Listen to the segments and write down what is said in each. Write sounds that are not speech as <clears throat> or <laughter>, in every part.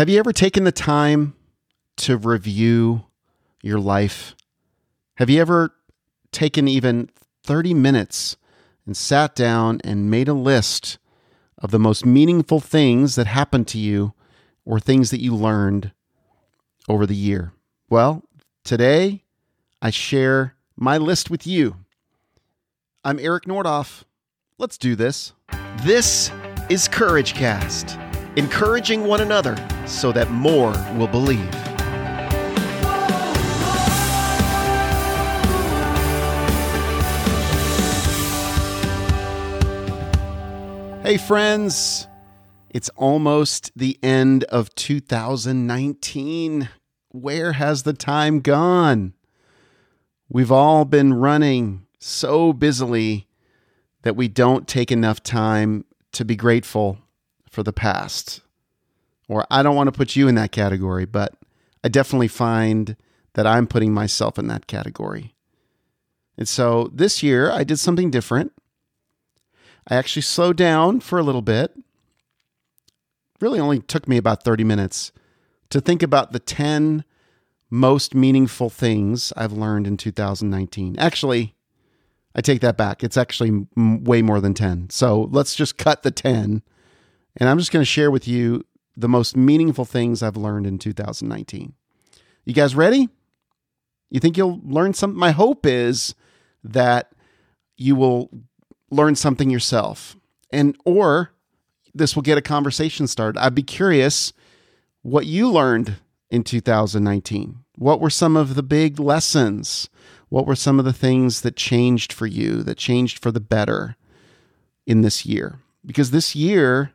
Have you ever taken the time to review your life? Have you ever taken even 30 minutes and sat down and made a list of the most meaningful things that happened to you or things that you learned over the year? Well, today I share my list with you. I'm Eric Nordhoff. Let's do this. This is Courage Cast, encouraging one another so that more will believe. Hey, friends. It's almost the end of 2019. Where has the time gone? We've all been running so busily that we don't take enough time to be grateful for the past. Or I don't want to put you in that category, but I definitely find that I'm putting myself in that category. And so this year I did something different. I actually slowed down for a little bit. Really only took me about 30 minutes to think about the 10 most meaningful things I've learned in 2019. Actually, I take that back. It's actually way more than 10. So let's just cut the 10. And I'm just going to share with you the most meaningful things I've learned in 2019. You guys ready? You think you'll learn something? My hope is that you will learn something yourself and or this will get a conversation started. I'd be curious what you learned in 2019. What were some of the big lessons? What were some of the things that changed for you, that changed for the better in this year? Because this year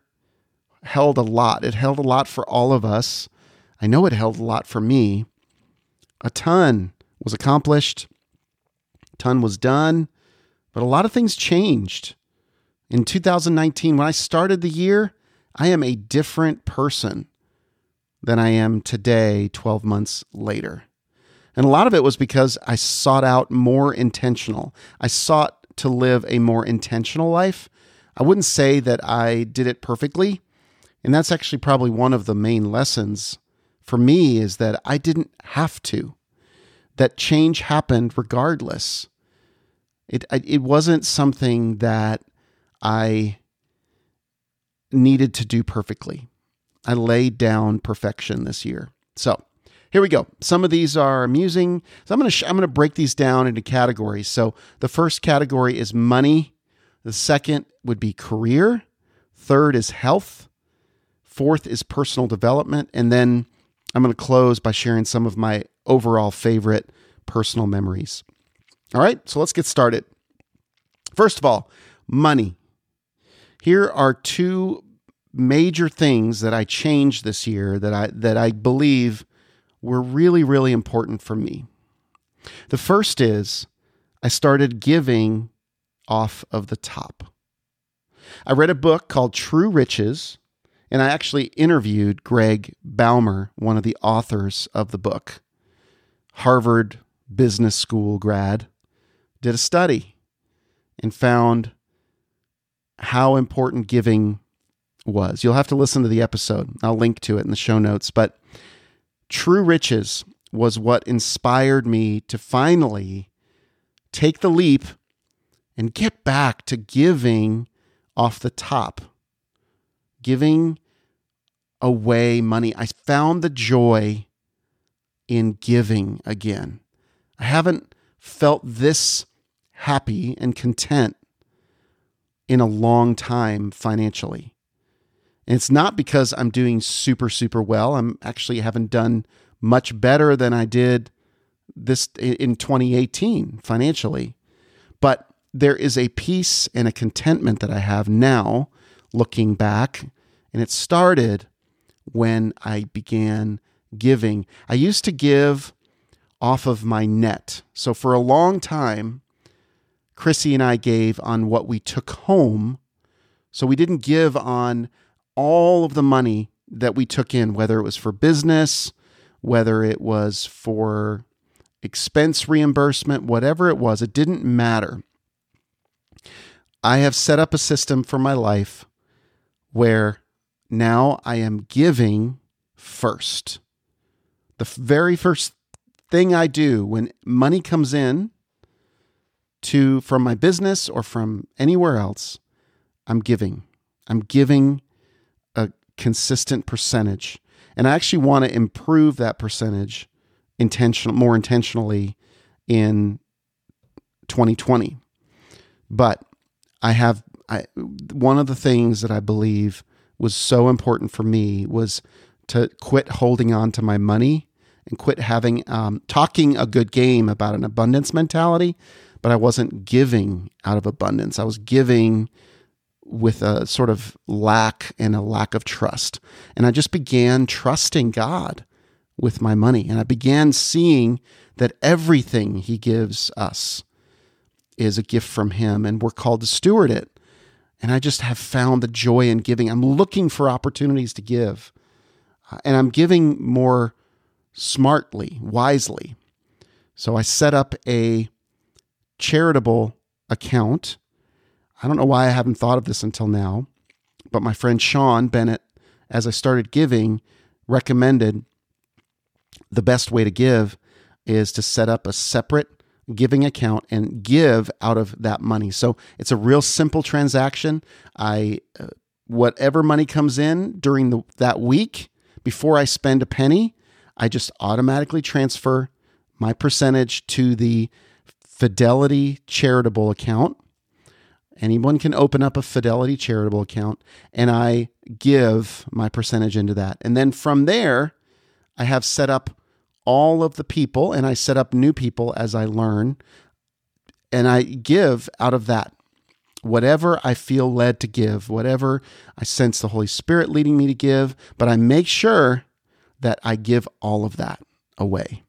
held a lot. It held a lot for all of us. I know it held a lot for me. A ton was accomplished, a ton was done, but a lot of things changed. In 2019, when I started the year, I am a different person than I am today, 12 months later. And a lot of it was because I sought out more intentional. I sought to live a more intentional life. I wouldn't say that I did it perfectly. And that's actually probably one of the main lessons for me is that I didn't have to. That change happened regardless. It it wasn't something that I needed to do perfectly. I laid down perfection this year. So, here we go. Some of these are amusing. So I'm going to sh- I'm going to break these down into categories. So the first category is money. The second would be career. Third is health. Fourth is personal development, and then I'm going to close by sharing some of my overall favorite personal memories. All right, so let's get started. First of all, money. Here are two major things that I changed this year that I that I believe were really, really important for me. The first is I started giving off of the top. I read a book called True Riches, and I actually interviewed Greg Baumer, one of the authors of the book. Harvard Business School grad, did a study and found how important giving was. You'll have to listen to the episode. I'll link to it in the show notes. But True riches was what inspired me to finally take the leap and get back to giving off the top, giving away money. I found the joy in giving again. I haven't felt this happy and content in a long time financially. And it's not because I'm doing super, super well. I'm actually haven't done much better than I did this in 2018 financially. But there is a peace and a contentment that I have now looking back. And it started when I began giving. I used to give off of my net. So for a long time, Chrissy and I gave on what we took home. So we didn't give on all of the money that we took in, whether it was for business, whether it was for expense reimbursement, whatever it was, it didn't matter. I have set up a system for my life where now I am giving first. The very first thing I do when money comes in to from my business or from anywhere else, I'm giving. I'm giving a consistent percentage. And I actually want to improve that percentage intentional more intentionally in 2020. But I have I one of the things that I believe was so important for me was to quit holding on to my money and quit having um, talking a good game about an abundance mentality, but I wasn't giving out of abundance. I was giving with a sort of lack and a lack of trust. And I just began trusting God with my money. And I began seeing that everything He gives us is a gift from Him, and we're called to steward it. And I just have found the joy in giving. I'm looking for opportunities to give. Uh, and I'm giving more smartly, wisely. So I set up a charitable account. I don't know why I haven't thought of this until now, but my friend Sean Bennett, as I started giving, recommended the best way to give is to set up a separate giving account and give out of that money. So it's a real simple transaction. I uh, whatever money comes in during the, that week before I spend a penny, I just automatically transfer my percentage to the Fidelity charitable account. Anyone can open up a Fidelity charitable account and I give my percentage into that. And then from there, I have set up all of the people and I set up new people as I learn. And I give out of that whatever I feel led to give, whatever I sense the Holy Spirit leading me to give, but I make sure that I give all of that away.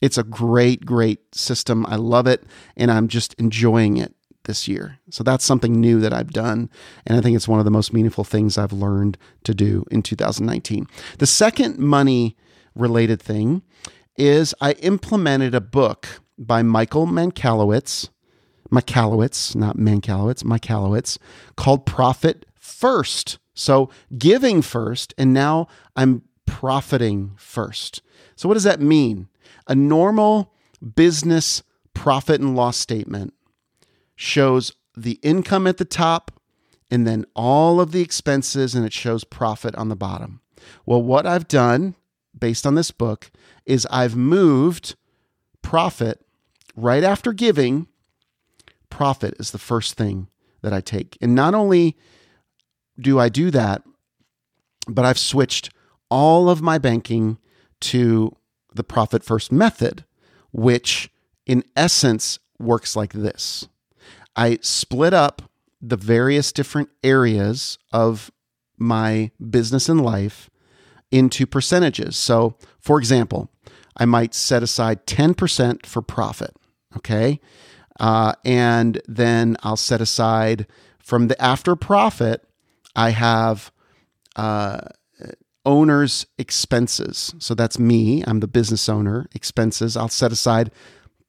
It's a great, great system. I love it, and I'm just enjoying it this year. So that's something new that I've done. And I think it's one of the most meaningful things I've learned to do in 2019. The second money related thing is I implemented a book by Michael Mankalowitz, Michalowicz, not Mankalowitz, Michalowicz, called Profit First. So giving first, and now I'm profiting first. So, what does that mean? A normal business profit and loss statement shows the income at the top and then all of the expenses, and it shows profit on the bottom. Well, what I've done based on this book is I've moved profit right after giving. Profit is the first thing that I take. And not only do I do that, but I've switched all of my banking to the profit first method, which in essence works like this I split up the various different areas of my business and life into percentages. So, for example, I might set aside 10% for profit. Okay. Uh, and then I'll set aside from the after profit, I have uh, owner's expenses. So that's me. I'm the business owner. Expenses. I'll set aside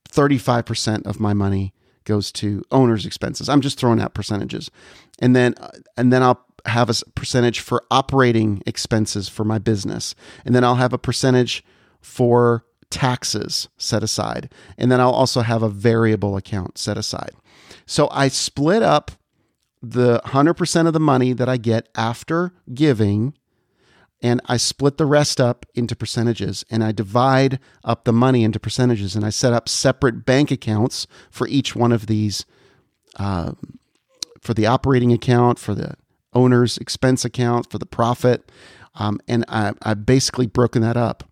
35% of my money goes to owner's expenses. I'm just throwing out percentages. And then uh, and then I'll have a percentage for operating expenses for my business. And then I'll have a percentage for taxes set aside. And then I'll also have a variable account set aside. So I split up the 100% of the money that I get after giving and I split the rest up into percentages and I divide up the money into percentages and I set up separate bank accounts for each one of these uh, for the operating account, for the owner's expense account, for the profit. Um, and I, I basically broken that up.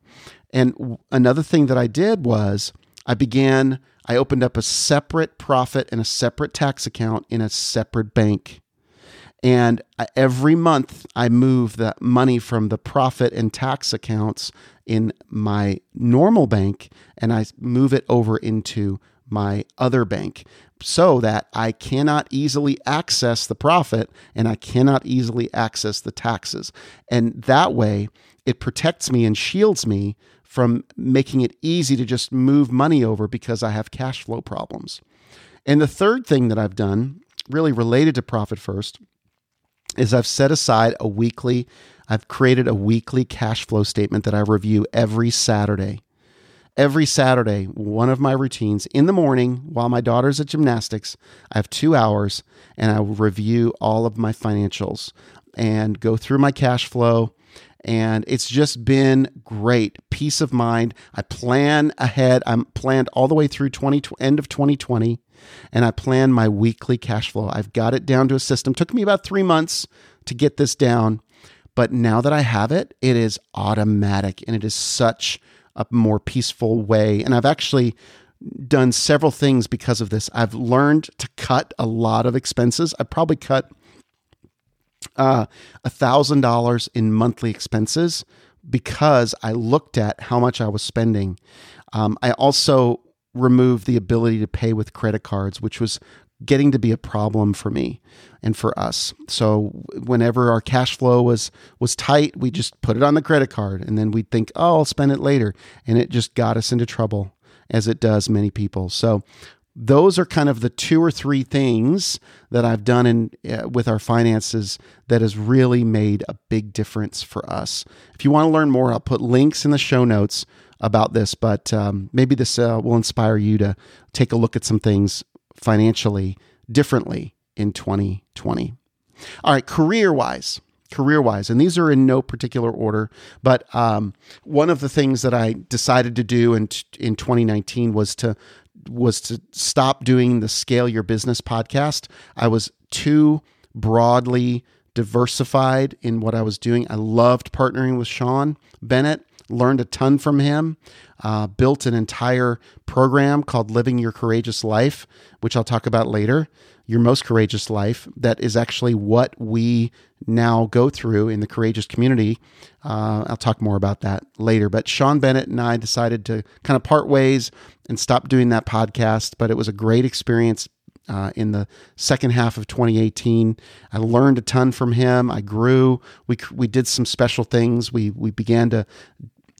And another thing that I did was I began, I opened up a separate profit and a separate tax account in a separate bank. And every month I move that money from the profit and tax accounts in my normal bank and I move it over into my other bank so that I cannot easily access the profit and I cannot easily access the taxes. And that way, it protects me and shields me from making it easy to just move money over because I have cash flow problems. And the third thing that I've done, really related to Profit First, is I've set aside a weekly, I've created a weekly cash flow statement that I review every Saturday. Every Saturday, one of my routines in the morning while my daughter's at gymnastics, I have two hours and I review all of my financials and go through my cash flow. And it's just been great. Peace of mind. I plan ahead. I'm planned all the way through 20, end of 2020 and I plan my weekly cash flow. I've got it down to a system. Took me about three months to get this down, but now that I have it, it is automatic and it is such a more peaceful way. And I've actually done several things because of this. I've learned to cut a lot of expenses. I probably cut uh, a thousand dollars in monthly expenses because I looked at how much I was spending. Um, I also removed the ability to pay with credit cards, which was getting to be a problem for me and for us. So whenever our cash flow was was tight, we just put it on the credit card and then we'd think, "Oh, I'll spend it later." And it just got us into trouble as it does many people. So those are kind of the two or three things that I've done in uh, with our finances that has really made a big difference for us. If you want to learn more, I'll put links in the show notes about this, but um, maybe this uh, will inspire you to take a look at some things financially differently in 2020. All right, career wise, career wise, and these are in no particular order, but um, one of the things that I decided to do in in 2019 was to was to stop doing the scale your business podcast. I was too broadly diversified in what I was doing. I loved partnering with Sean Bennett learned a ton from him, uh, built an entire program called Living Your Courageous Life, which I'll talk about later. Your Most Courageous Life, that is actually what we now go through in the courageous community. Uh, I'll talk more about that later. But Sean Bennett and I decided to kind of part ways and stop doing that podcast, but it was a great experience uh, in the second half of 2018. I learned a ton from him. I grew. We we did some special things. We we began to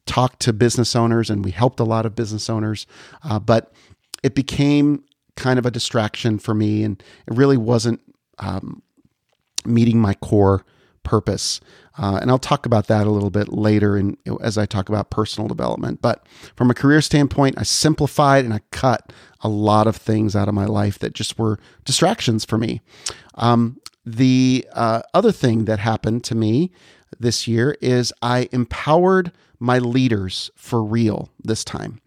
talked to business owners and we helped a lot of business owners. Uh, but it became kind of a distraction for me and it really wasn't um, meeting my core purpose. Uh, and I'll talk about that a little bit later in, as I talk about personal development. But from a career standpoint, I simplified and I cut a lot of things out of my life that just were distractions for me. Um, the uh, other thing that happened to me this year is I empowered my leaders for real this time.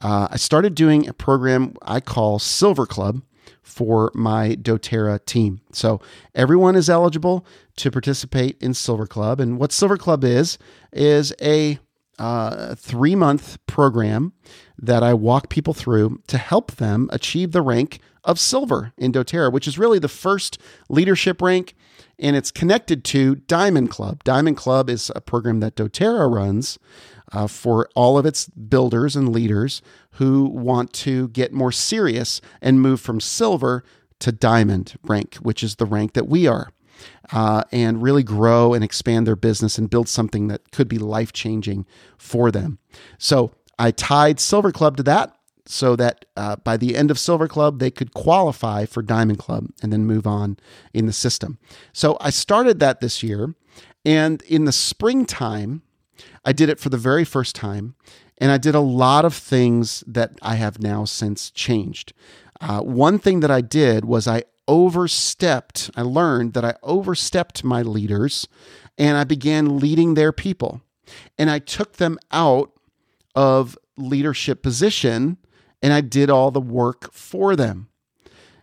Uh, I started doing a program I call Silver Club for my doTERRA team. So everyone is eligible to participate in Silver Club. And what Silver Club is, is a uh, three month program that I walk people through to help them achieve the rank of silver in doTERRA, which is really the first leadership rank. And it's connected to Diamond Club. Diamond Club is a program that doTERRA runs uh, for all of its builders and leaders who want to get more serious and move from silver to diamond rank, which is the rank that we are. Uh, and really grow and expand their business and build something that could be life changing for them. So I tied Silver Club to that so that uh, by the end of Silver Club, they could qualify for Diamond Club and then move on in the system. So I started that this year. And in the springtime, I did it for the very first time. And I did a lot of things that I have now since changed. Uh, one thing that I did was I overstepped, I learned that I overstepped my leaders and I began leading their people. And I took them out of leadership position and I did all the work for them.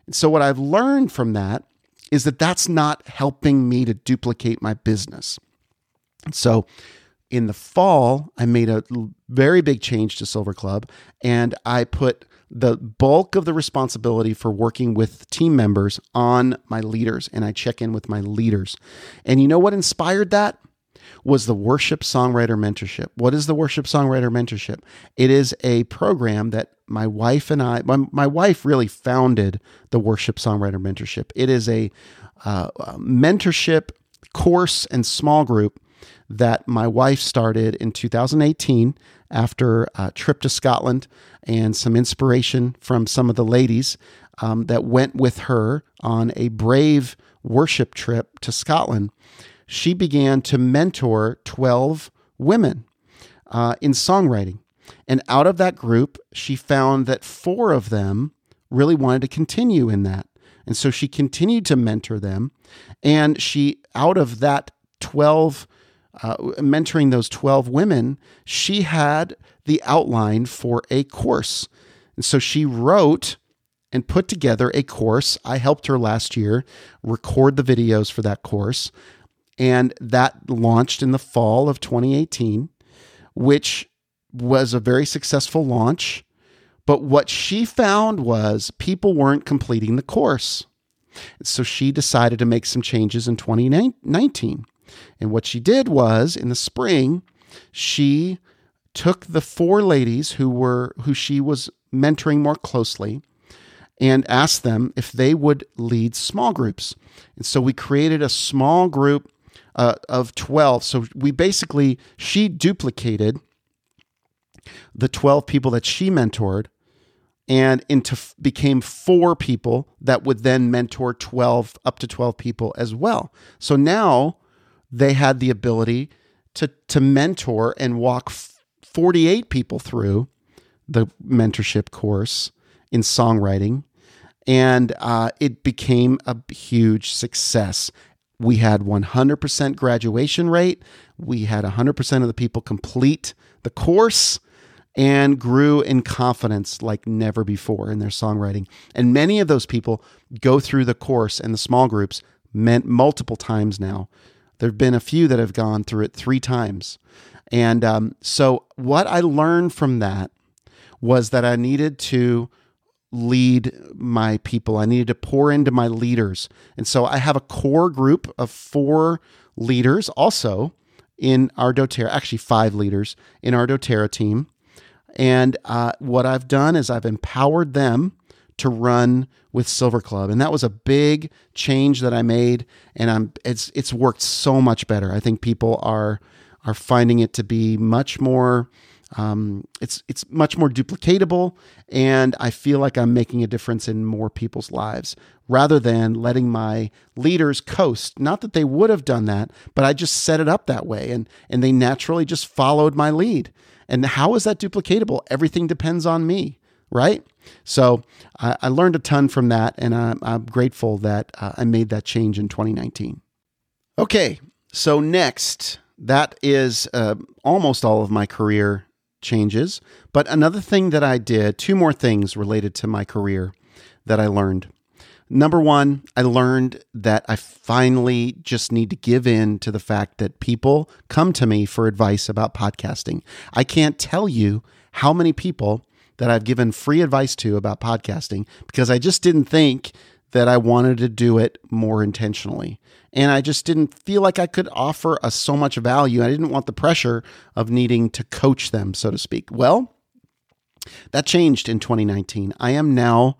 And so, what I've learned from that is that that's not helping me to duplicate my business. So, in the fall, I made a very big change to Silver Club and I put the bulk of the responsibility for working with team members on my leaders and I check in with my leaders. And you know what inspired that? Was the Worship Songwriter Mentorship. What is the Worship Songwriter Mentorship? It is a program that my wife and I, my, my wife really founded the Worship Songwriter Mentorship. It is a uh, mentorship course and small group that my wife started in 2018 after a trip to Scotland and some inspiration from some of the ladies um, that went with her on a brave worship trip to Scotland, she began to mentor 12 women uh, in songwriting. And out of that group, she found that four of them really wanted to continue in that. And so she continued to mentor them. And she, out of that 12, uh, mentoring those 12 women, she had the outline for a course. And so she wrote and put together a course. I helped her last year record the videos for that course. And that launched in the fall of 2018, which was a very successful launch. But what she found was people weren't completing the course. So she decided to make some changes in 2019. And what she did was in the spring, she took the four ladies who were who she was mentoring more closely and asked them if they would lead small groups. And so we created a small group uh, of 12. So we basically, she duplicated the 12 people that she mentored and into became four people that would then mentor 12 up to 12 people as well. So now they had the ability to to mentor and walk 48 people through the mentorship course in songwriting and uh, it became a huge success. We had 100% graduation rate. We had 100% of the people complete the course and grew in confidence like never before in their songwriting. And many of those people go through the course and the small groups meant multiple times now. There have been a few that have gone through it three times. And um, so, what I learned from that was that I needed to lead my people. I needed to pour into my leaders. And so I have a core group of four leaders also in our doTERRA, actually five leaders in our doTERRA team. And uh, what I've done is I've empowered them to run with Silver Club, and that was a big change that I made. And I'm it's it's worked so much better. I think people are are finding it to be much more um, it's it's much more duplicatable, and I feel like I'm making a difference in more people's lives rather than letting my leaders coast. Not that they would have done that, but I just set it up that way, and and they naturally just followed my lead. And how is that duplicatable? Everything depends on me, right? So I, I learned a ton from that, and I'm, I'm grateful that uh, I made that change in 2019. Okay, so next, that is uh, almost all of my career changes. But another thing that I did, two more things related to my career that I learned. Number one, I learned that I finally just need to give in to the fact that people come to me for advice about podcasting. I can't tell you how many people that I've given free advice to about podcasting because I just didn't think that I wanted to do it more intentionally. And I just didn't feel like I could offer us so much value. I didn't want the pressure of needing to coach them, so to speak. Well, that changed in 2019. I am now,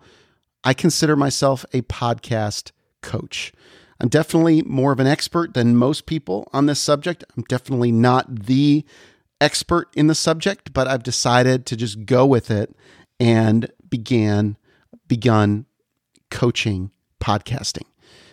I consider myself a podcast coach. I'm definitely more of an expert than most people on this subject. I'm definitely not the expert in the subject, but I've decided to just go with it and began begun coaching podcasting.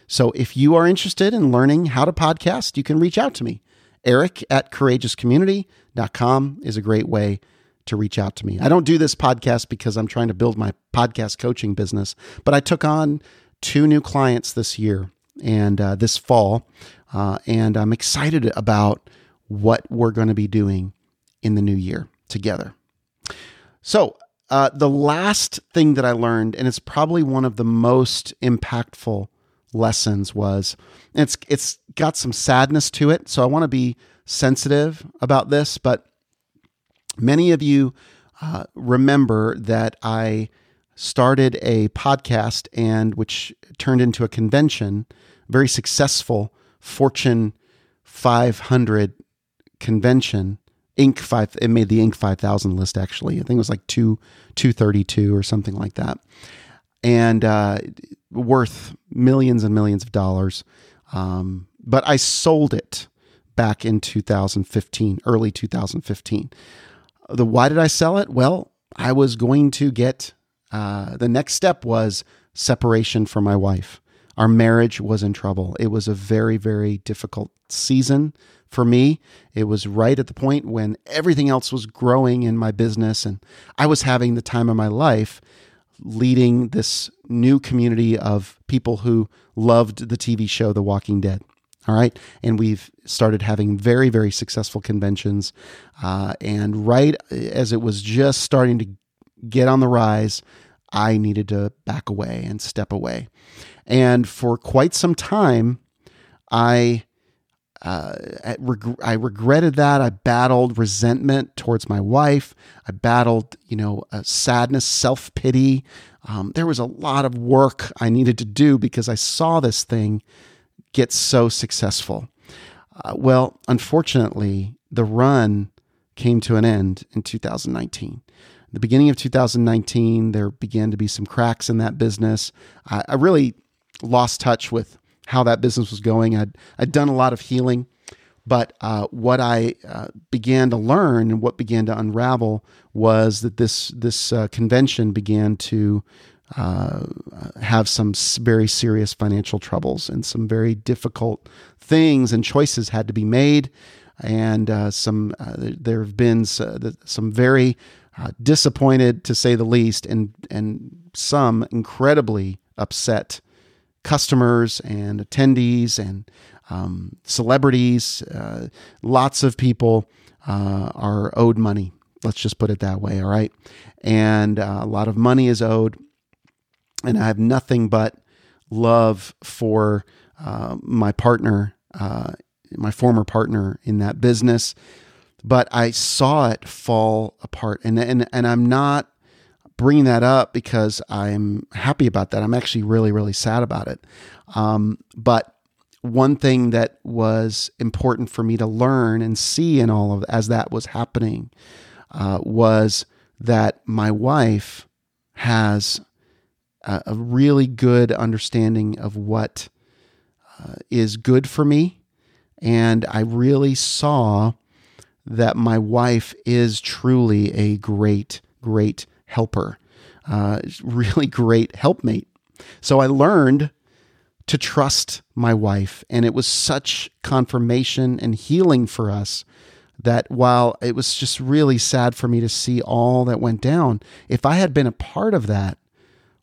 So if you are interested in learning how to podcast, you can reach out to me. Eric at courageouscommunity.com is a great way to reach out to me. I don't do this podcast because I'm trying to build my podcast coaching business, but I took on two new clients this year and uh, this fall, uh, and I'm excited about what we're going to be doing in the new year together. So uh, the last thing that I learned, and it's probably one of the most impactful lessons, was it's it's got some sadness to it. So I want to be sensitive about this. But many of you uh, remember that I started a podcast and which turned into a convention, very successful Fortune 500 convention Inc. five. It made the Inc. five thousand list. Actually, I think it was like two two thirty two or something like that, and uh, worth millions and millions of dollars. Um, but I sold it back in 2015, early 2015. The why did I sell it? Well, I was going to get uh, the next step was separation from my wife. our marriage was in trouble. It was a very, very difficult season for me. It was right at the point when everything else was growing in my business and I was having the time of my life leading this new community of people who loved the TV show The Walking Dead. All right. And we've started having very, very successful conventions. Uh, and right as it was just starting to get on the rise, I needed to back away and step away. And for quite some time, I uh, I regretted that. I battled resentment towards my wife. I battled, you know, sadness, self pity. Um, there was a lot of work I needed to do because I saw this thing get so successful. Uh, well, unfortunately, the run came to an end in 2019. The beginning of 2019, there began to be some cracks in that business. I, I really lost touch with how that business was going. I'd, I'd done a lot of healing, but uh, what I uh, began to learn and what began to unravel was that this this uh, convention began to uh, have some very serious financial troubles and some very difficult things and choices had to be made. And uh, some uh, there have been some very disappointed, to say the least, and and some incredibly upset customers and attendees and um, celebrities. Uh, lots of people uh, are owed money. Let's just put it that way. All right. And uh, a lot of money is owed. And I have nothing but love for uh, my partner, uh, my former partner in that business. But I saw it fall apart. And, and, and I'm not bringing that up because I'm happy about that. I'm actually really, really sad about it. Um, but one thing that was important for me to learn and see in all of as that was happening uh, was that my wife has a, a really good understanding of what uh, is good for me, and I really saw that my wife is truly a great, great helper, uh, really great helpmate. So I learned to trust my wife, and it was such confirmation and healing for us that while it was just really sad for me to see all that went down, if I had been a part of that,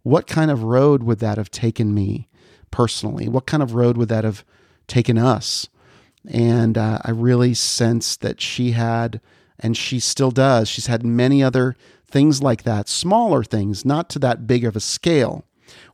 what kind of road would that have taken me personally? What kind of road would that have taken us? And uh, I really sensed that she had, and she still does, she's had many other things like that, smaller things, not to that big of a scale,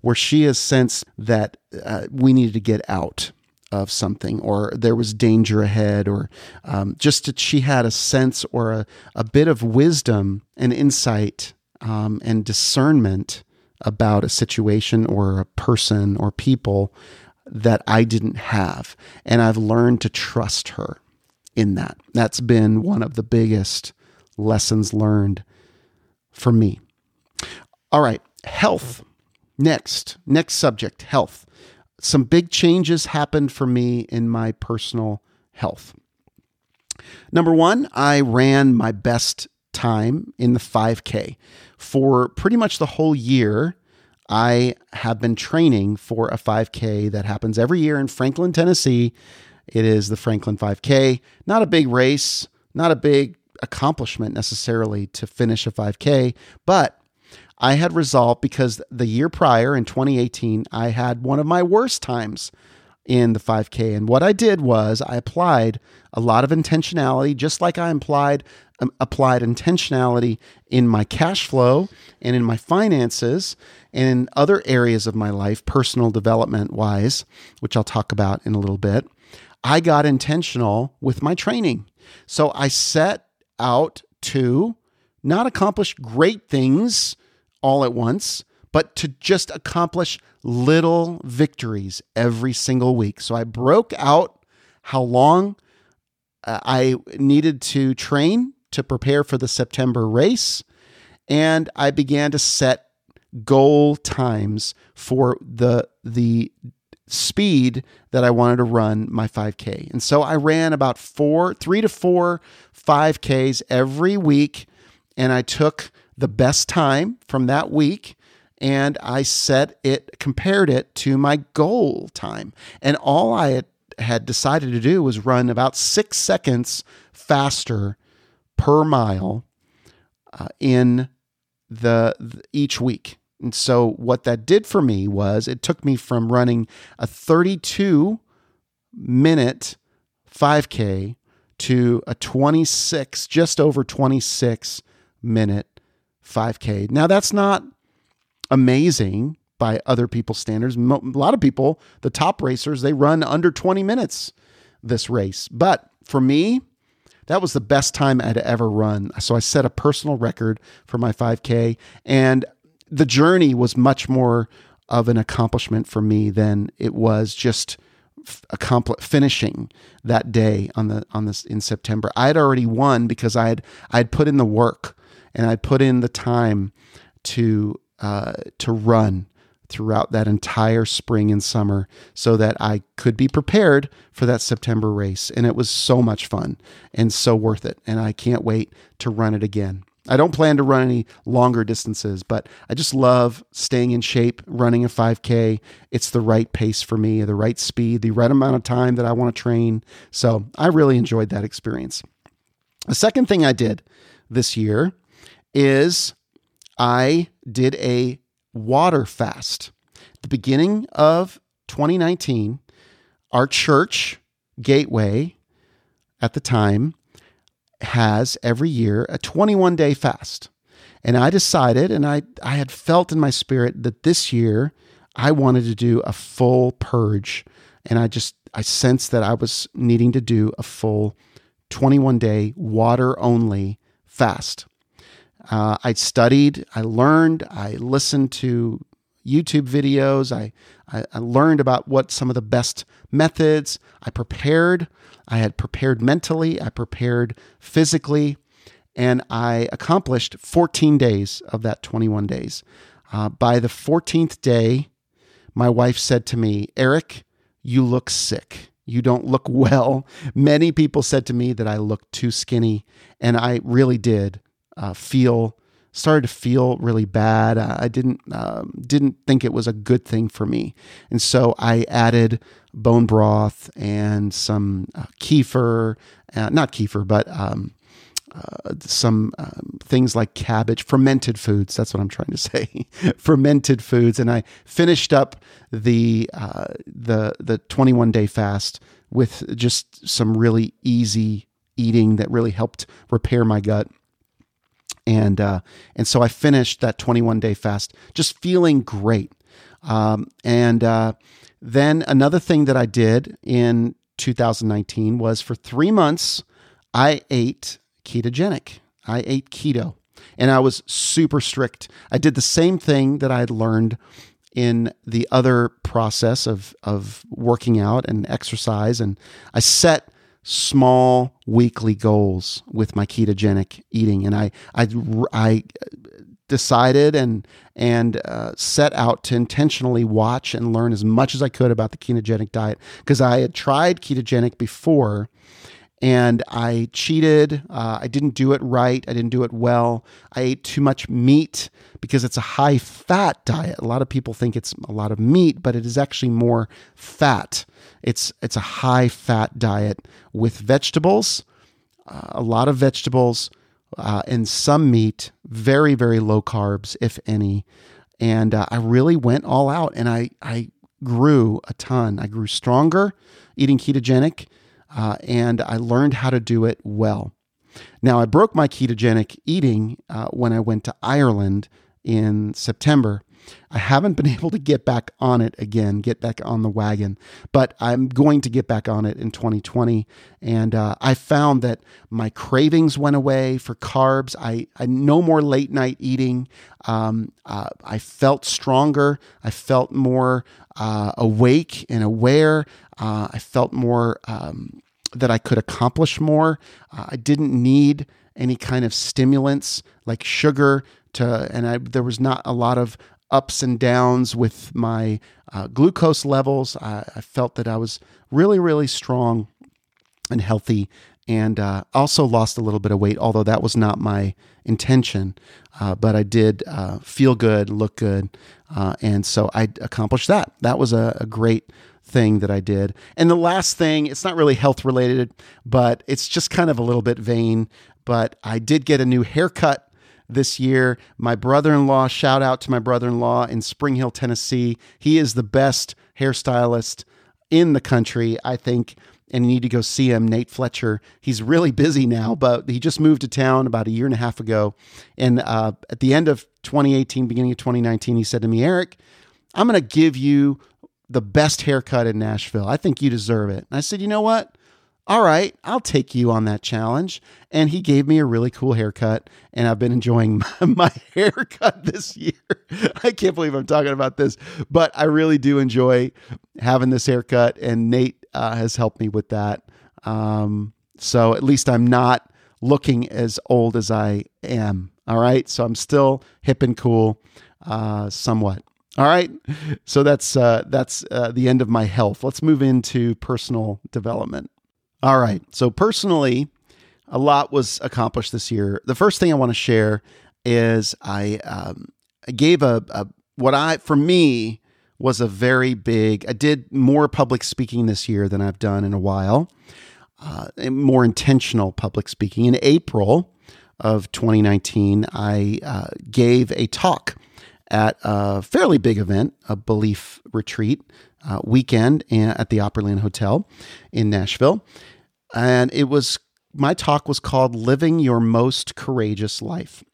where she has sensed that uh, we needed to get out of something or there was danger ahead or um, just that she had a sense or a, a bit of wisdom and insight um, and discernment about a situation or a person or people that I didn't have. And I've learned to trust her in that. That's been one of the biggest lessons learned for me. All right, health. Next, next subject, health. Some big changes happened for me in my personal health. Number one, I ran my best time in the 5K. For pretty much the whole year, I have been training for a 5K that happens every year in Franklin, Tennessee. It is the Franklin 5K. Not a big race, not a big accomplishment necessarily to finish a 5K, but I had resolved because the year prior in 2018, I had one of my worst times in the 5K. And what I did was I applied a lot of intentionality, just like I applied um, applied intentionality in my cash flow and in my finances and in other areas of my life, personal development wise, which I'll talk about in a little bit. I got intentional with my training. So I set out to not accomplish great things all at once, but to just accomplish little victories every single week. So I broke out how long uh, I needed to train to prepare for the September race, and I began to set goal times for the the speed that I wanted to run my 5K. And so I ran about four, three to four 5Ks every week. And I took the best time from that week and I set it, compared it to my goal time. And all I had, decided to do was run about six seconds faster per mile uh, in the, the each week. And so what that did for me was it took me from running a 32 minute 5K to a 26, just over 26 minute 5K. Now, that's not amazing by other people's standards. A lot of people, the top racers, they run under 20 minutes this race. But for me, that was the best time I'd ever run. So I set a personal record for my 5K, and the journey was much more of an accomplishment for me than it was just accompli- finishing that day on the on this in September. I had already won because I had I had put in the work and I put in the time to uh, to run throughout that entire spring and summer so that I could be prepared for that September race. And it was so much fun and so worth it. And I can't wait to run it again. I don't plan to run any longer distances, but I just love staying in shape, running a 5K. It's the right pace for me, the right speed, the right amount of time that I want to train. So I really enjoyed that experience. The second thing I did this year is I did a water fast. The beginning of 2019, our church, Gateway, at the time, has every year a 21 day fast. And I decided, and I, I had felt in my spirit that this year I wanted to do a full purge. And I just, I sensed that I was needing to do a full 21 day water only fast. Uh, I studied, I learned, I listened to YouTube videos. I, I, I, learned about what some of the best methods. I prepared. I had prepared mentally, I prepared physically, and I accomplished 14 days of that 21 days. Uh, by the 14th day, my wife said to me, Eric, you look sick. You don't look <laughs> well. Many people said to me that I looked too skinny, and I really did uh, feel started to feel really bad. I didn't um, didn't think it was a good thing for me, and so I added bone broth and some uh, kefir, uh, not kefir, but um, uh, some um, things like cabbage, fermented foods. That's what I'm trying to <laughs> say, fermented foods. And I finished up the uh, the the 21 day fast with just some really easy eating that really helped repair my gut and uh, and so I finished that 21 day fast just feeling great. Um, and uh, then another thing that I did in 2019 was for three months I ate ketogenic. I ate keto, and I was super strict. I did the same thing that I had learned in the other process of of working out and exercise, and I set small weekly goals with my ketogenic eating, and I I I decided and and uh, set out to intentionally watch and learn as much as I could about the ketogenic diet because I had tried ketogenic before and I cheated. Uh, I didn't do it right. I didn't do it well. I ate too much meat because it's a high fat diet. A lot of people think it's a lot of meat, but it is actually more fat. It's it's a high fat diet with vegetables, uh, a lot of vegetables, uh, and some meat. Very very low carbs, if any. And uh, I really went all out, and I I grew a ton. I grew stronger eating ketogenic uh, and I learned how to do it well. Now, I broke my ketogenic eating uh, when I went to Ireland in September. I haven't been <laughs> able to get back on it again, get back on the wagon, but I'm going to get back on it in 2020. And uh, I found that my cravings went away for carbs. I, I no more late night eating. Um, uh, I felt stronger. I felt more uh, awake and aware. Uh, I felt more um, that I could accomplish more. Uh, I didn't need any kind of stimulants like sugar to, and I, there was not a lot of ups and downs with my uh, glucose levels. I, I, felt that I was really, really strong and healthy and uh, also lost a little bit of weight, although that was not my intention. Uh, but I did uh, feel good, look good, uh, and so I accomplished that. That was a, a, great thing that I did. And the last thing, it's not really health related, but it's just kind of a little bit vain. But I did get a new haircut this year. My brother in law, shout out to my brother in law in Spring Hill, Tennessee. He is the best hairstylist in the country. I think and you need to go see him, Nate Fletcher. He's really busy now, but he just moved to town about a year and a half ago. And uh, at the end of 2018, beginning of 2019, he said to me, Eric, I'm going to give you the best haircut in Nashville. I think you deserve it. And I said, you know what? All right, I'll take you on that challenge. And he gave me a really cool haircut, and I've been enjoying <laughs> my, my haircut this year. <laughs> I can't believe I'm talking about this, but I really do enjoy having this haircut. And Nate uh, has helped me with that. Um, so at least I'm not looking as old as I am. All right. So I'm still hip and cool, uh, somewhat. All right. So that's uh, that's uh, the end of my health. Let's move into personal development. All right. So personally, a lot was accomplished this year. The first thing I want to share is I, um, gave a, a what I for me was a very big. I did more public speaking this year than I've done in a while. Uh, more intentional public speaking. In April of 2019, I uh, gave a talk at a fairly big event, a belief retreat uh, weekend at the Opryland Hotel in Nashville. And it was, my talk was called Living Your Most Courageous Life.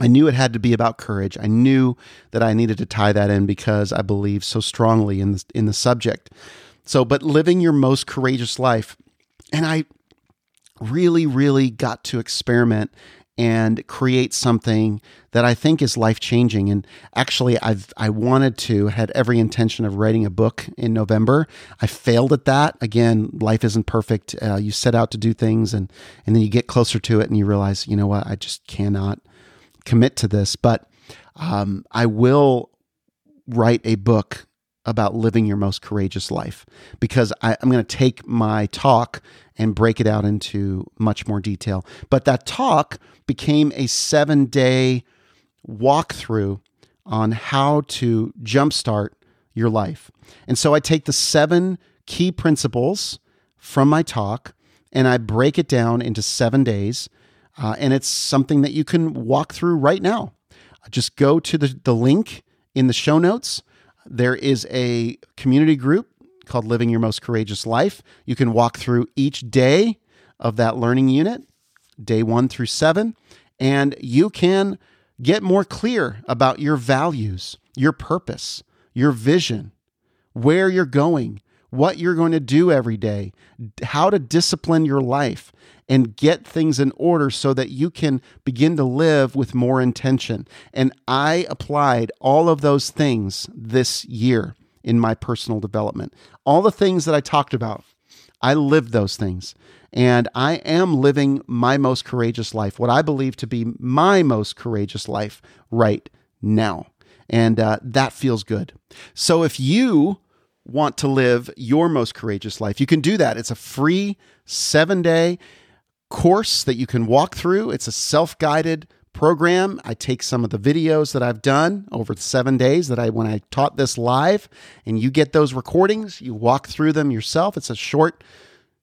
I knew it had to be about courage. I knew that I needed to tie that in because I believe so strongly in the, in the subject. So, but living your most courageous life. And I really, really got to experiment and create something that I think is life changing. And actually, I've I wanted to had every intention of writing a book in November. I failed at that. Again, life isn't perfect. Uh, you set out to do things, and and then you get closer to it, and you realize, you know what, I just cannot commit to this, but um, I will write a book about living your most courageous life because I, am going to take my talk and break it out into much more detail. But that talk became a seven day walkthrough on how to jumpstart your life. And so I take the seven key principles from my talk and I break it down into seven days uh, and it's something that you can walk through right now. Just go to the, the link in the show notes. There is a community group called Living Your Most Courageous Life. You can walk through each day of that learning unit, day one through seven, and you can get more clear about your values, your purpose, your vision, where you're going, what you're going to do every day, how to discipline your life, and get things in order so that you can begin to live with more intention. And I applied all of those things this year in my personal development. All the things that I talked about, I lived those things. And I am living my most courageous life, what I believe to be my most courageous life right now. And uh, that feels good. So if you want to live your most courageous life, you can do that. It's a free seven day course that you can walk through. It's a self guided program. I take some of the videos that I've done over seven days that I, when I taught this live, and you get those recordings, you walk through them yourself. It's a short,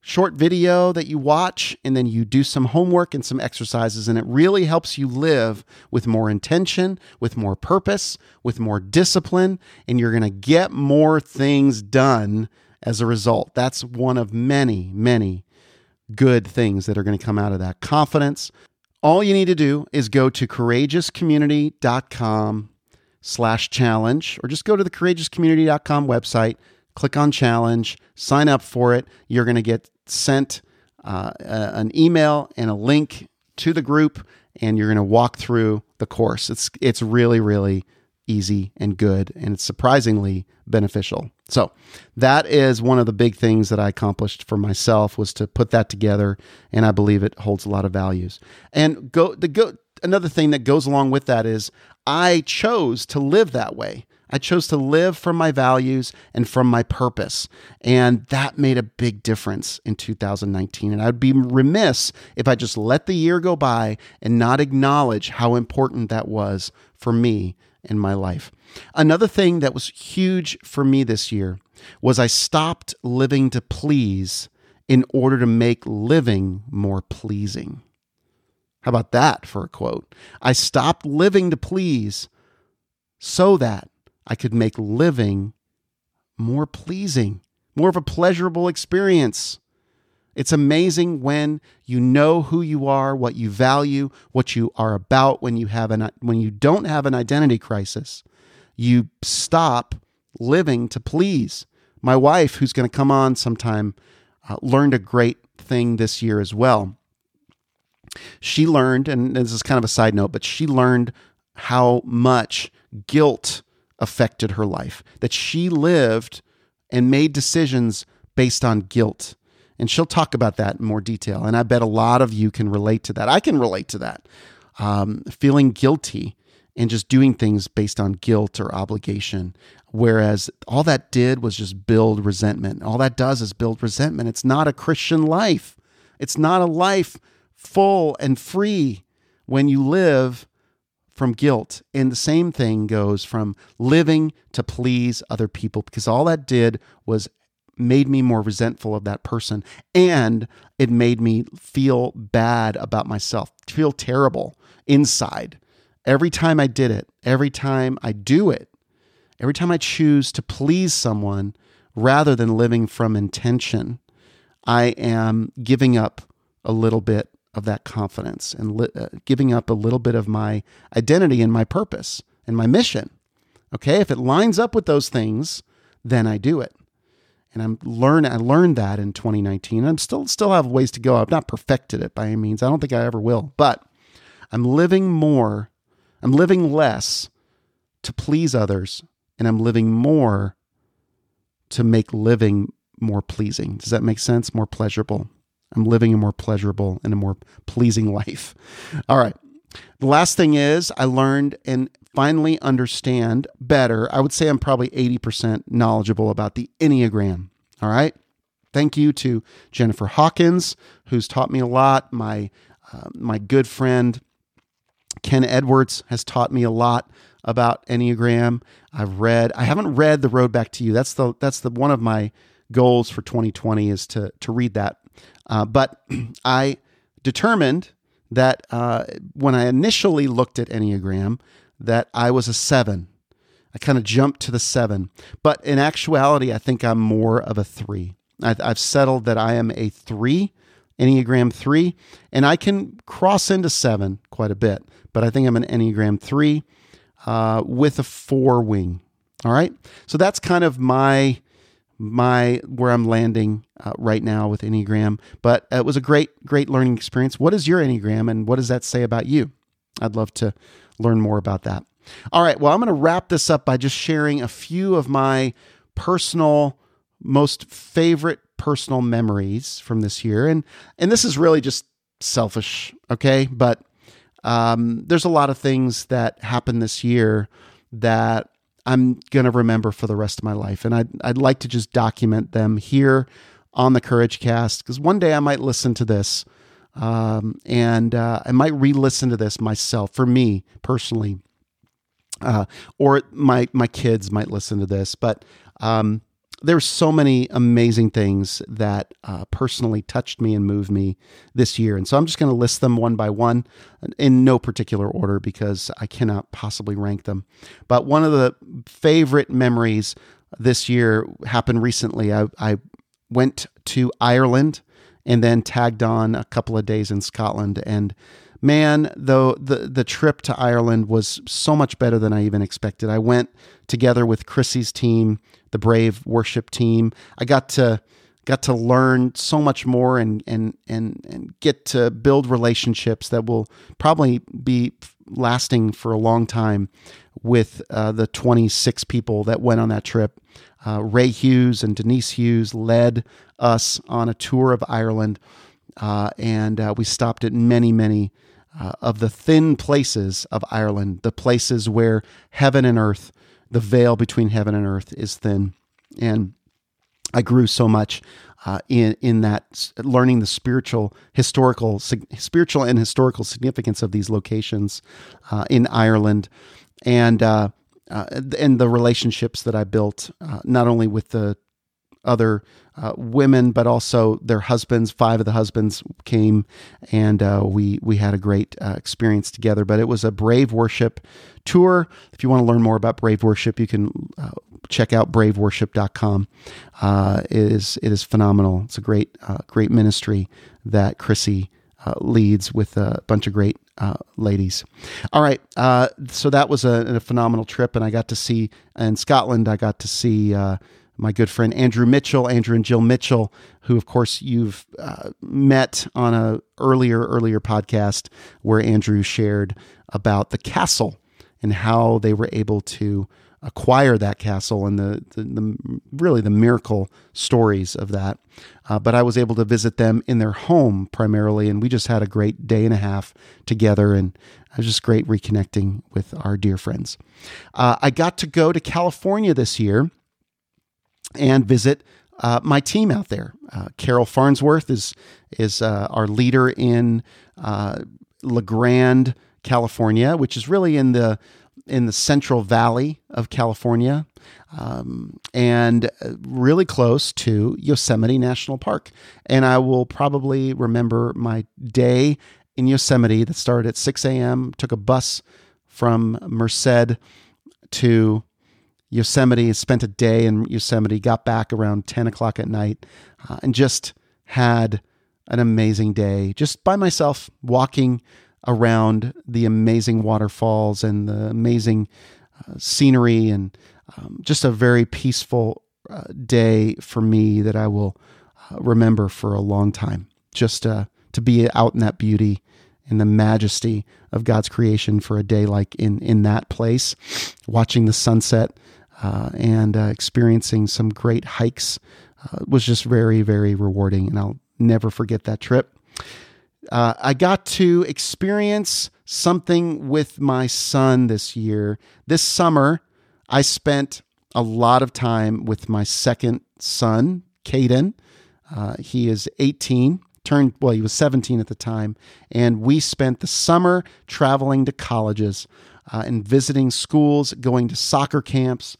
short video that you watch, and then you do some homework and some exercises, and it really helps you live with more intention, with more purpose, with more discipline, and you're going to get more things done as a result. That's one of many, many good things that are going to come out of that. Confidence. All you need to do is go to courageouscommunity.com slash challenge, or just go to the courageouscommunity.com website, click on challenge, sign up for it. You're going to get sent uh, an email and a link to the group, and you're going to walk through the course. It's it's really really easy and good, and it's surprisingly beneficial. So that is one of the big things that I accomplished for myself was to put that together, and I believe it holds a lot of values. And go the go another thing that goes along with that is I chose to live that way. I chose to live from my values and from my purpose. And that made a big difference in 2019. And I'd be remiss if I just let the year go by and not acknowledge how important that was for me in my life. Another thing that was huge for me this year was I stopped living to please in order to make living more pleasing. How about that for a quote? I stopped living to please so that I could make living more pleasing, more of a pleasurable experience. It's amazing when you know who you are, what you value, what you are about when you have an when you don't have an identity crisis. You stop living to please. My wife, who's going to come on sometime, uh, learned a great thing this year as well. She learned, and this is kind of a side note, but she learned how much guilt affected her life, that she lived and made decisions based on guilt. And she'll talk about that in more detail. And I bet a lot of you can relate to that. I can relate to that. Um, feeling guilty and just doing things based on guilt or obligation. Whereas all that did was just build resentment. All that does is build resentment. It's not a Christian life. It's not a life full and free when you live from guilt. And the same thing goes from living to please other people because all that did was made me more resentful of that person and it made me feel bad about myself, feel terrible inside. Every time I did it, every time I do it, every time I choose to please someone rather than living from intention, I am giving up a little bit of that confidence and li- uh, giving up a little bit of my identity and my purpose and my mission. Okay, if it lines up with those things, then I do it. And I'm learn I learned that in 2019. I'm still still have ways to go. I've not perfected it by any means. I don't think I ever will, but I'm living more, I'm living less to please others, and I'm living more to make living more pleasing. Does that make sense? More pleasurable. I'm living a more pleasurable and a more pleasing <laughs> life. All right. The last thing is I learned and finally understand better. I would say I'm probably 80% knowledgeable about the Enneagram. All right. Thank you to Jennifer Hawkins, who's taught me a lot. My uh, my good friend Ken Edwards has taught me a lot about Enneagram. I've read. I haven't read The Road Back to You. That's the that's the one of my goals for 2020 is to to read that uh, but <clears throat> I determined that uh, when I initially looked at Enneagram, that I was a seven. I kind of jumped to the seven. But in actuality, I think I'm more of a three. I've, settled that I am a three, Enneagram three, and I can cross into seven quite a bit. But I think I'm an Enneagram three uh, with a four wing. All right. So that's kind of my my where I'm landing uh, right now with Enneagram. But it was a great, great learning experience. What is your Enneagram and what does that say about you? I'd love to learn more about that. All right. Well, I'm going to wrap this up by just sharing a few of my personal, most favorite personal memories from this year. And and this is really just selfish, okay? But um, there's a lot of things that happened this year that I'm going to remember for the rest of my life. And I'd, I'd like to just document them here on the Courage Cast because one day I might listen to this um, and uh, I might re listen to this myself for me personally. Uh, or my my kids might listen to this, but um, there's so many amazing things that uh, personally touched me and moved me this year. And so I'm just going to list them one by one in no particular order because I cannot possibly rank them. But one of the favorite memories this year happened recently. I, I went to Ireland and then tagged on a couple of days in Scotland. And man, though the the trip to Ireland was so much better than I even expected. I went together with Chrissy's team, the Brave worship team. I got to got to learn so much more and and and and get to build relationships that will probably be lasting for a long time with uh, the 26 people that went on that trip. Uh, Ray Hughes and Denise Hughes led us on a tour of Ireland, uh, and uh, we stopped at many, many uh, of the thin places of Ireland, the places where heaven and earth the veil between heaven and earth is thin. And I grew so much uh, in in that learning the spiritual, historical, spiritual and historical significance of these locations uh, in Ireland, and uh, uh and the relationships that I built uh, not only with the other uh, women, but also their husbands. Five of the husbands came, and uh, we we had a great uh, experience together. But it was a Brave Worship tour. If you want to learn more about Brave Worship, you can uh, check out braveworship.com. Uh, it is it is phenomenal. It's a great uh, great ministry that Chrissy leads with a bunch of great uh, ladies. All right. Uh, so that was a, a, phenomenal trip. And I got to see in Scotland, I got to see uh, my good friend Andrew Mitchell, Andrew and Jill Mitchell, who of course you've uh, met on a earlier earlier podcast where Andrew shared about the castle and how they were able to acquire that castle and the, the, the really the miracle stories of that. Uh, but I was able to visit them in their home primarily, and we just had a great day and a half together, and it was just great reconnecting with our dear friends. Uh, I got to go to California this year and visit uh, my team out there. Uh, Carol Farnsworth is is uh, our leader in uh, Le Grand, California, which is really in the in the Central Valley of California, um, and uh, really close to Yosemite National Park. And I will probably remember my day in Yosemite that started at 6 a.m. Took a bus from Merced to Yosemite, spent a day in Yosemite, got back around 10 o'clock at night, uh, and just had an amazing day just by myself walking around the amazing waterfalls and the amazing uh, scenery and um, just a very peaceful uh, day for me that I will uh, remember for a long time. Just uh, to be out in that beauty and the majesty of God's creation for a day like in in that place, watching the sunset uh, and uh, experiencing some great hikes uh, was just very, very rewarding. And I'll never forget that trip. Uh, I got to experience something with my son this year. This summer, I spent a lot of time with my second son, Caden. Uh, he is 18 turned well he was 17 at the time and we spent the summer traveling to colleges uh, and visiting schools going to soccer camps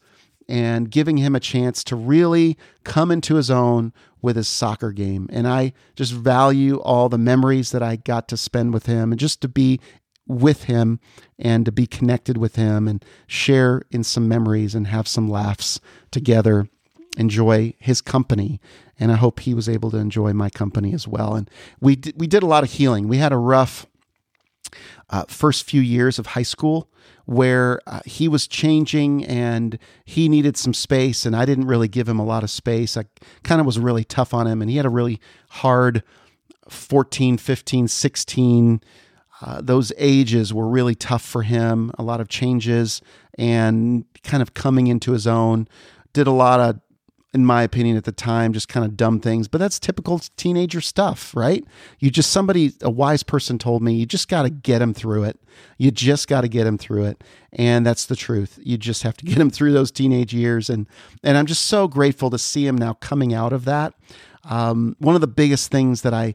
and giving him a chance to really come into his own with his soccer game. And I just value all the memories that I got to spend with him and just to be with him and to be connected with him and share in some memories and have some laughs together, enjoy his company. And I hope he was able to enjoy my company as well. And we did, we did a lot of healing. We had a rough uh, first few years of high school where uh, he was changing and he needed some space and I didn't really give him a lot of space. I kind of was really tough on him and he had a really hard 14, 15, 16 uh, those ages were really tough for him, a lot of changes and kind of coming into his own. Did a lot of in my opinion at the time just kind of dumb things but that's typical teenager stuff right? You just somebody a wise person told me you just got to get him through it. You just got to get him through it. And that's the truth. You just have to <laughs> get him through those teenage years. And and i'm just so grateful to see him now coming out of that. Um, one of the biggest things that i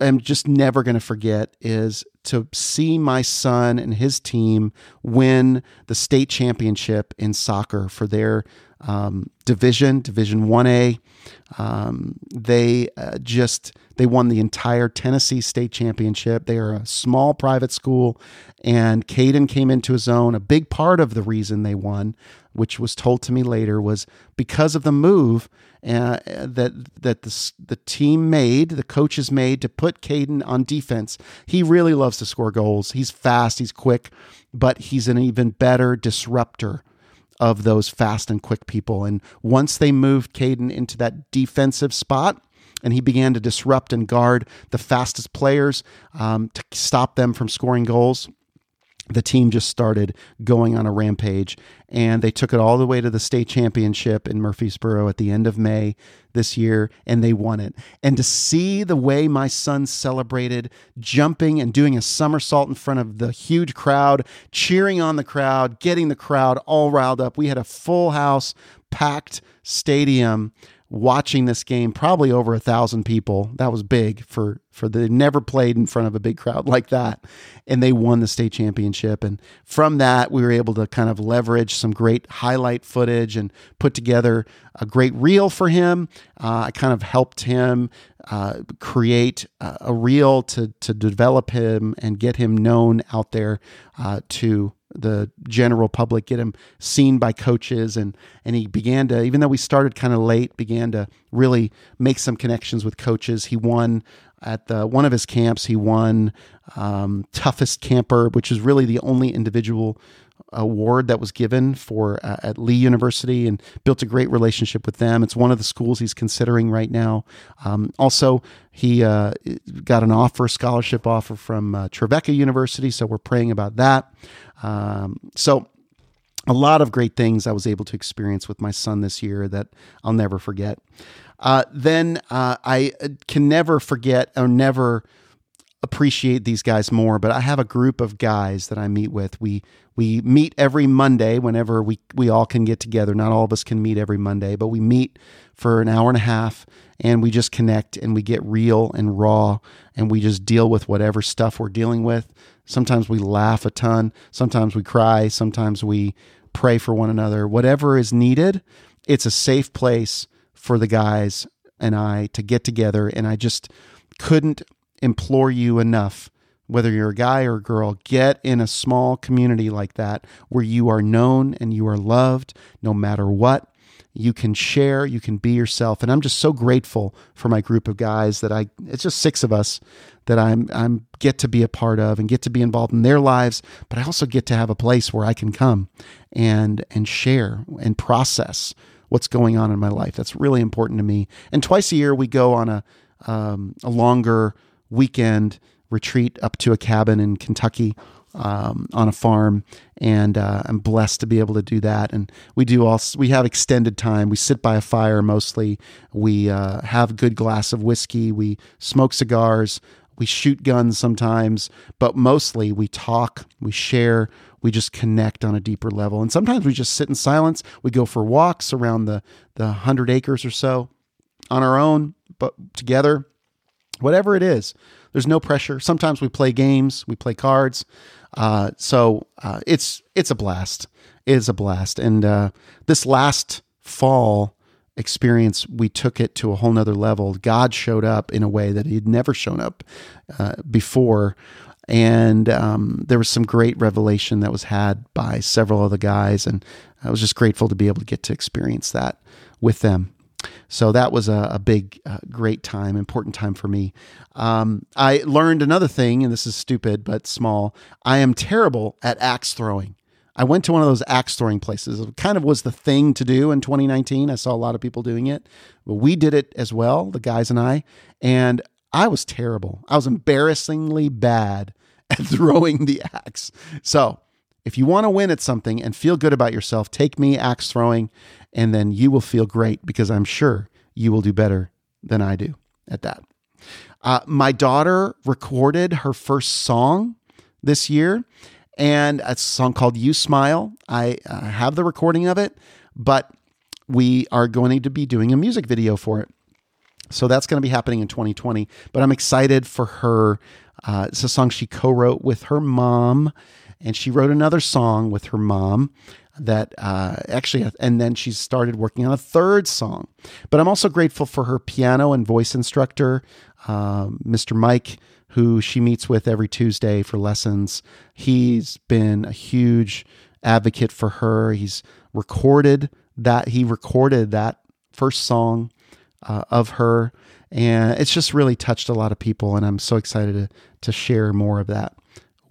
am just never going to forget is to see my son and his team win the state championship in soccer for their um, division, Division One A. Um, they uh, just they won the entire Tennessee state championship. They are a small private school, and Caden came into his own. A big part of the reason they won, which was told to me later, was because of the move uh, that that the the team made, the coaches made to put Caden on defense. He really loves to score goals. He's fast. He's quick, but he's an even better disruptor of those fast and quick people. And once they moved Caden into that defensive spot, and he began to disrupt and guard the fastest players um, to stop them from scoring goals. the team just started going on a rampage and they took it all the way to the state championship in Murfreesboro at the end of May this year and they won it. And to see the way my son celebrated, jumping and doing a somersault in front of the huge crowd, cheering on the crowd, getting the crowd all riled up. We had a full house, packed stadium watching this game, probably over a thousand people. That was big for for the never played in front of a big crowd <laughs> like that, and they won the state championship. And from that, we were able to kind of leverage some great highlight footage and put together a great reel for him. Uh, I kind of helped him uh, create a, a reel to to develop him and get him known out there uh, to the general public, get him seen by coaches, and and he began to, even though we started kind of late, began to really make some connections with coaches. He won at the, one of his camps. He won um, toughest camper, which is really the only individual award that was given for uh, at Lee University and built a great relationship with them. It's one of the schools he's considering right now. Um, also, he uh, got an offer, scholarship offer from uh, Trevecca University, so we're praying about that. Um, so, a lot of great things I was able to experience with my son this year that I'll never forget. Uh, then uh, I can never forget or never appreciate these guys more. But I have a group of guys that I meet with. We we meet every Monday whenever we we all can get together. Not all of us can meet every Monday, but we meet for an hour and a half and we just connect and we get real and raw and we just deal with whatever stuff we're dealing with. Sometimes we laugh a ton, sometimes we cry, sometimes we pray for one another. Whatever is needed, it's a safe place for the guys and I to get together. And I just couldn't implore you enough, whether you're a guy or a girl, get in a small community like that where you are known and you are loved no matter what you can share, you can be yourself. And I'm just so grateful for my group of guys that I it's just six of us that I'm I'm get to be a part of and get to be involved in their lives, but I also get to have a place where I can come and and share and process what's going on in my life. That's really important to me. And twice a year we go on a um, a longer weekend retreat up to a cabin in Kentucky um, on a farm, and uh, I'm blessed to be able to do that. And we do all we have extended time. We sit by a fire mostly. We uh, have a good glass of whiskey. We smoke cigars. We shoot guns sometimes, but mostly we talk. We share. We just connect on a deeper level. And sometimes we just sit in silence. We go for walks around the the hundred acres or so on our own, but together. Whatever it is, there's no pressure. Sometimes we play games, we play cards. Uh, so uh, it's it's a blast. It is a blast. And uh, this last fall experience, we took it to a whole nother level. God showed up in a way that He'd never shown up uh, before. And um, there was some great revelation that was had by several of the guys, and I was just grateful to be able to get to experience that with them. So that was a, a big, uh, great time, important time for me. Um, I learned another thing, and this is stupid but small. I am terrible at axe throwing. I went to one of those axe throwing places. It kind of was the thing to do in 2019. I saw a lot of people doing it. But we did it as well, the guys and I. And I was terrible. I was embarrassingly bad <laughs> at throwing the axe. So if you want to win at something and feel good about yourself, take me axe throwing, and then you will feel great because I'm sure you will do better than I do at that. Uh, my daughter recorded her first song this year, and it's a song called You Smile. I uh, have the recording of it, but we are going to be doing a music video for it. So that's going to be happening in 2020. But I'm excited for her. Uh, it's a song she co wrote with her mom and she wrote another song with her mom that uh, actually, and then she started working on a third song. But I'm also grateful for her piano and voice instructor, Mr. Mike, who she meets with every Tuesday for lessons. He's been a huge advocate for her. He's recorded that, he recorded that first song uh, of her. And it's just really touched a lot of people. And I'm so excited to, to share more of that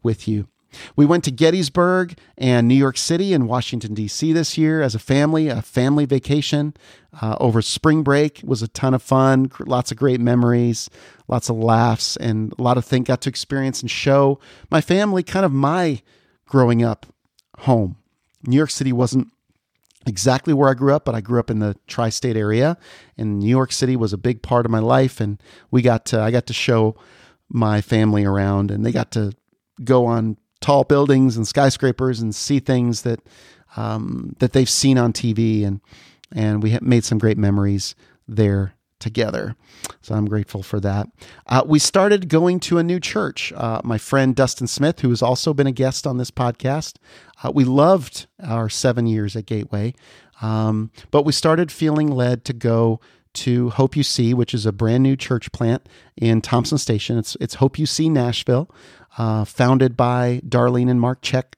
with you. We went to Gettysburg and New York City and Washington, D.C. this year as a family, a family vacation uh, over spring break. It was a ton of fun, lots of great memories, lots of laughs, and a lot of things got to experience and show my family kind of my growing up home. New York City wasn't exactly where I grew up, but I grew up in the tri-state area, and New York City was a big part of my life. And we got to, I got to show my family around, and they got to go on tall buildings and skyscrapers and see things that um, that they've seen on TV, and and we made some great memories there together. So I'm grateful for that. Uh, we started going to a new church. Uh, my friend Dustin Smith, who has also been a guest on this podcast, uh, we loved our seven years at Gateway, um, but we started feeling led to go to Hope UC, which is a brand new church plant in Thompson Station. It's it's Hope UC Nashville, uh, founded by Darlene and Mark Zschech.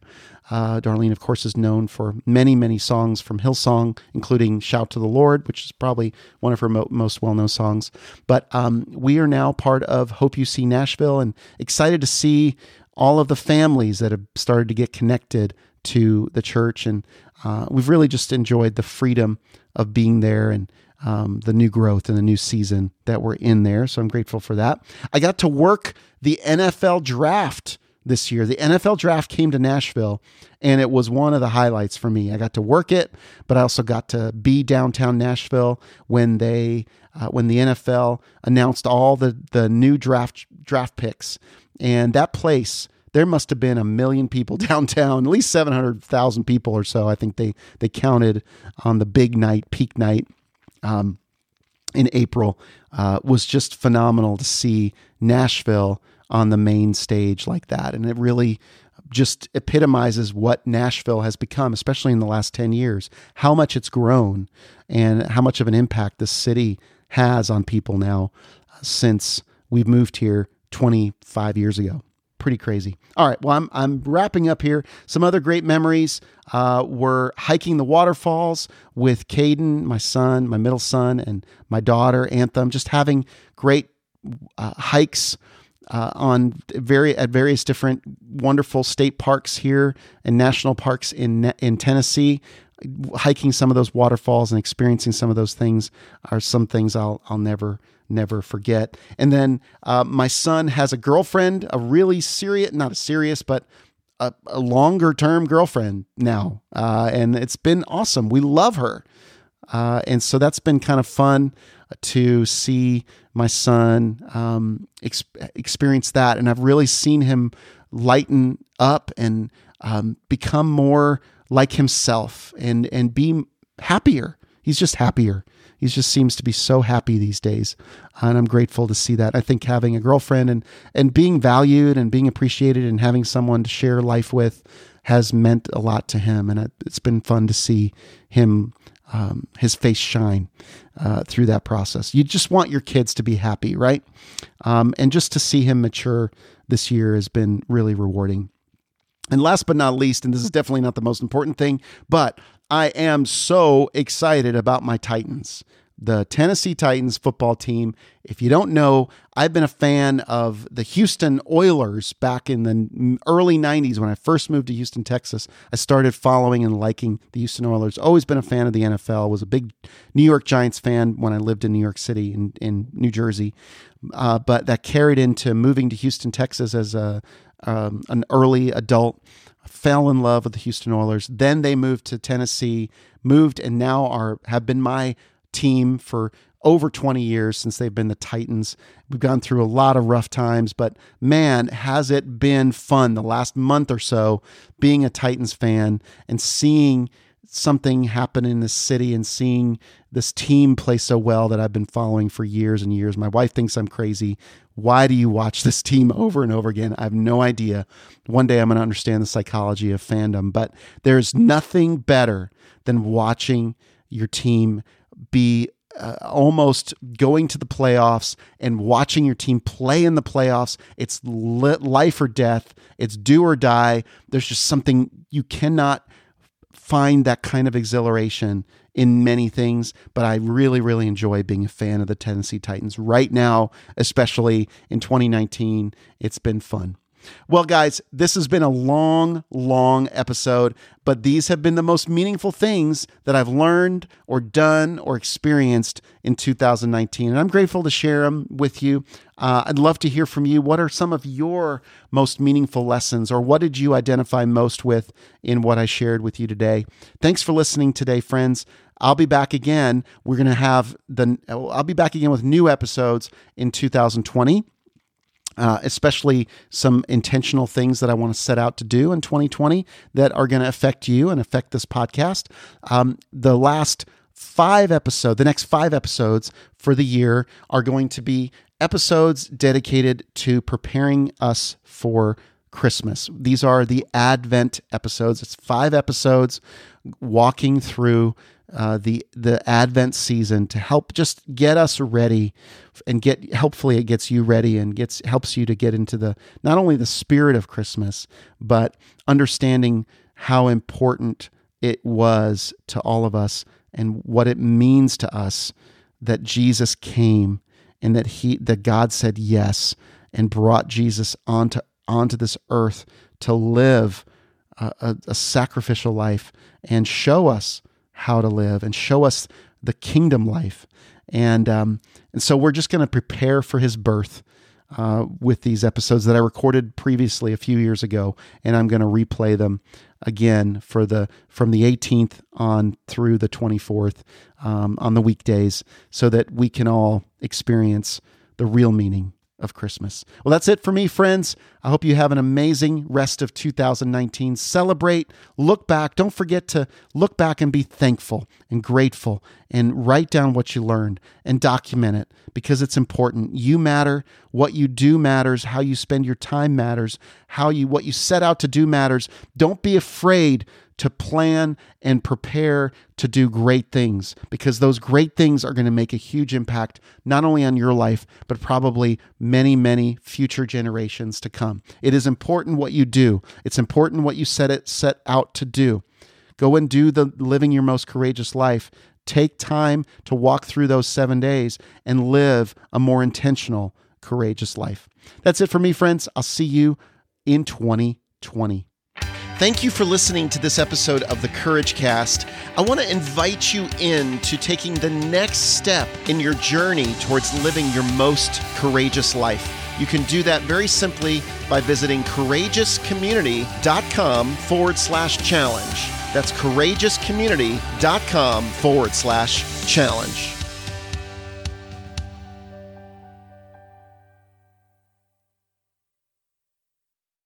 Uh, Darlene, of course, is known for many, many songs from Hillsong, including Shout to the Lord, which is probably one of her mo- most well known songs. But um, we are now part of Hope UC Nashville and excited to see all of the families that have started to get connected to the church. And uh, we've really just enjoyed the freedom of being there and um, the new growth and the new season that we're in there. So I'm grateful for that. I got to work the NFL draft this year. The NFL draft came to Nashville and it was one of the highlights for me. I got to work it, but I also got to be downtown Nashville when they uh, when the NFL announced all the the new draft draft picks. And that place there must have been a million people <laughs> downtown, at least 700,000 people or so. I think they they counted on the big night, peak night. Um, in April uh, was just phenomenal to see Nashville on the main stage like that. And it really just epitomizes what Nashville has become, especially in the last 10 years, how much it's grown and how much of an impact this city has on people now since we've moved here 25 years ago. Pretty crazy. All right, well, I'm, I'm wrapping up here. Some other great memories uh, were hiking the waterfalls with Caden, my son, my middle son, and my daughter, Anthem, just having great uh, hikes uh, on very at various different wonderful state parks here and national parks in in Tennessee. Hiking some of those waterfalls and experiencing some of those things are some things I'll I'll never never forget. And then uh, my son has a girlfriend, a really serious, not a serious, but a, a longer term girlfriend now, uh, and it's been awesome. We love her, uh, and so that's been kind of fun to see my son um, ex- experience that. And I've really seen him lighten up and um, become more like himself and, and be happier. He's just happier. He just seems to be so happy these days. And I'm grateful to see that. I think having a girlfriend and, and being valued and being appreciated and having someone to share life with has meant a lot to him. And it's been fun to see him um, his face shine uh, through that process. You just want your kids to be happy, right? Um, and just to see him mature this year has been really rewarding. And last but not least, and this is definitely not the most important thing, but I am so excited about my Titans the Tennessee Titans football team. If you don't know, I've been a fan of the Houston Oilers back in the early 90s when I first moved to Houston, Texas. I started following and liking the Houston Oilers. Always been a fan of the NFL. Was a big New York Giants fan when I lived in New York City in, in New Jersey. Uh, but that carried into moving to Houston, Texas as a um, an early adult fell in love with the Houston Oilers. Then they moved to Tennessee, moved and now are have been my team for over 20 years since they've been the Titans. We've gone through a lot of rough times, but man, has it been fun the last month or so being a Titans fan and seeing something happen in this city and seeing this team play so well that I've been following for years and years. My wife thinks I'm crazy. Why do you watch <laughs> this team over and over again? I have no idea. One day I'm going to understand the psychology of fandom, but there's nothing better than watching your team be uh, almost going to the playoffs and watching your team play in the playoffs. It's life or death. It's do or die. There's just something you cannot find that kind of exhilaration in many things, but I really, really enjoy being a fan of the Tennessee Titans right now, especially in 2019. It's been fun. Well, guys, this has been a long, long episode, but these have been the most meaningful things that I've learned or done or experienced in 2019. And I'm grateful to share them with you. Uh, I'd love to hear from you. What are some of your most meaningful lessons, or what did you identify most with in what I shared with you today? Thanks for listening today, friends. I'll be back again. We're going to have the, I'll be back again with new episodes in 2020 uh, especially some intentional things that I want to set out to do in 2020 that are going to affect you and affect this podcast. Um, the last five episodes, the next five episodes for the year are going to be episodes dedicated to preparing us for Christmas. These are the Advent episodes. It's five episodes walking through uh, the the Advent season to help just get us ready and get hopefully it gets you ready and gets helps you to get into the not only the spirit of Christmas but understanding how important it was to all of us and what it means to us that Jesus came and that he that God said yes and brought Jesus onto onto this earth to live a, a, a sacrificial life and show us how to live and show us the kingdom life. And um, and so we're just going to prepare for his birth uh, with these episodes that I recorded previously a few years ago, and I'm going to replay them again for the from the 18th on through the 24th um, on the weekdays, so that we can all experience the real meaning of Christmas. Well, that's it for me, friends. I hope you have an amazing rest of 2019. Celebrate, look back. Don't forget to look back and be thankful and grateful and write down what you learned and document it because it's important. You matter. What you do matters. How you spend your time matters. How you what you set out to do matters. Don't be afraid to plan and prepare to do great things because those great things are going to make a huge impact not only on your life but probably many many future generations to come. It is important what you do. It's important what you set it set out to do. Go and do the living your most courageous life. Take time to walk through those 7 days and live a more intentional courageous life. That's it for me friends. I'll see you in 2020 Thank you for listening to this episode of the Courage Cast. I want to invite you in to taking the next step in your journey towards living your most courageous life. You can do that very simply by visiting courageouscommunity.com forward slash challenge. That's courageouscommunity.com forward slash challenge.